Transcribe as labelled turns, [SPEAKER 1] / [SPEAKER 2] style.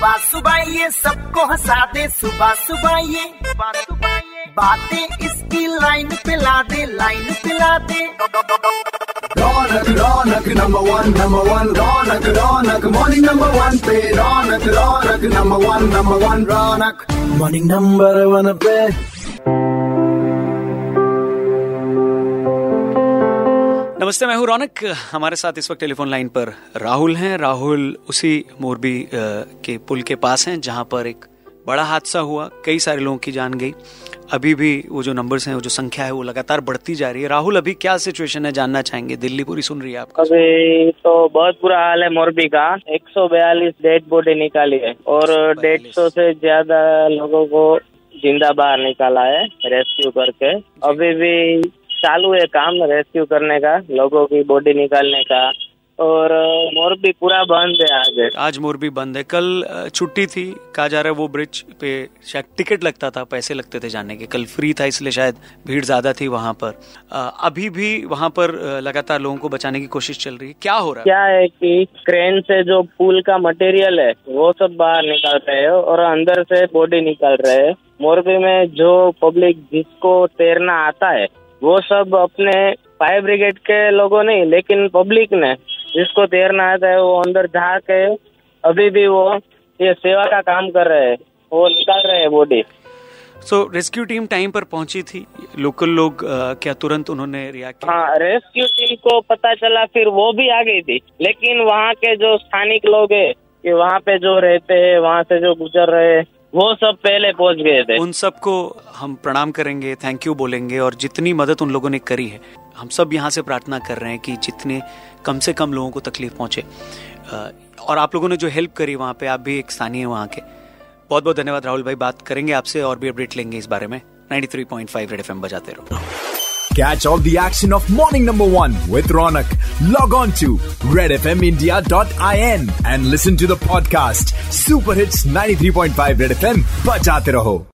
[SPEAKER 1] सुबह सुबह ये सबको हंसा दे सुबह सुबह ये बातें इसकी लाइन पिला दे लाइन पिला दे।
[SPEAKER 2] Raunak Raunak number one number one Raunak Raunak morning number one पे। Raunak Raunak number one number one Raunak. Morning number one पे।
[SPEAKER 3] नमस्ते मैं हूँ रौनक। हमारे साथ इस वक्त टेलीफोन लाइन पर राहुल हैं। राहुल उसी मोरबी के पुल के पास हैं जहाँ पर एक बड़ा हादसा हुआ। कई सारे लोगों की जान गई। अभी भी वो जो नंबर्स हैं वो जो संख्या है वो लगातार बढ़ती जा रही है। राहुल अभी क्या सिचुएशन है जानना चाहेंगे? दिल्ली पूरी सुन रही है आपको।
[SPEAKER 4] अभी तो बहुत बुरा हाल है मोरबी का। 142 डेड बॉडी निकाली है और 150 से ज़्यादा लोगों को ज़िंदा बाहर निकाला है रेस्क्यू करके। अभी भी चालू है काम रेस्क्यू करने का लोगों की बॉडी निकालने का और मोरबी पूरा बंद है आज।
[SPEAKER 3] आज मोरबी बंद है। कल छुट्टी थी कहा जा रहा है वो ब्रिज पे शायद टिकट लगता था पैसे लगते थे जाने के। कल फ्री था इसलिए शायद भीड़ ज़्यादा थी वहाँ पर। अभी भी वहाँ पर लगातार लोगों को बचाने की कोशिश चल रही है। क्या हो रहा है?
[SPEAKER 4] क्या है कि क्रेन से जो पुल का मटेरियल है वो सब बाहर निकाल रहे है और अंदर से बॉडी निकाल रहे है। मोरबी में जो पब्लिक जिसको तैरना आता है वो सब अपने फायर ब्रिगेड के लोगों नहीं लेकिन पब्लिक ने जिसको तैरना आता है वो अंदर जाके अभी भी वो ये सेवा का काम कर रहे हैं। वो निकाल रहे हैं body
[SPEAKER 3] so rescue team time पर पहुँची थी। लोकल लोग अ, क्या तुरंत उन्होंने रिएक्ट किया?
[SPEAKER 4] हाँ रेस्क्यू टीम को पता चला फिर वो भी आ गई थी। लेकिन वहाँ के जो स्थानिक लोग है कि वहाँ पे जो रहते हैं वहाँ से जो गुजर रहे हैं वो सब पहले पहुँच गए थे।
[SPEAKER 3] उन सबको हम प्रणाम करेंगे थैंक यू बोलेंगे और जितनी मदद उन लोगों ने करी है, हम सब यहाँ से प्रार्थना कर रहे हैं कि जितने कम से कम लोगों को तकलीफ़ पहुँचे। और आप लोगों ने जो हेल्प करी वहाँ पे, आप भी एक स्थानीय वहाँ के। बहुत बहुत धन्यवाद राहुल भाई, बात करेंगे आपसे और भी अपडेट लेंगे इस बारे में। 93.5 रेड एफ़ एम बजाते रहो।
[SPEAKER 5] Catch all the action of morning number one with Ronak. Log on to redfmindia.in and listen to the podcast Super Hits 93.5 Red FM. Bajate raho.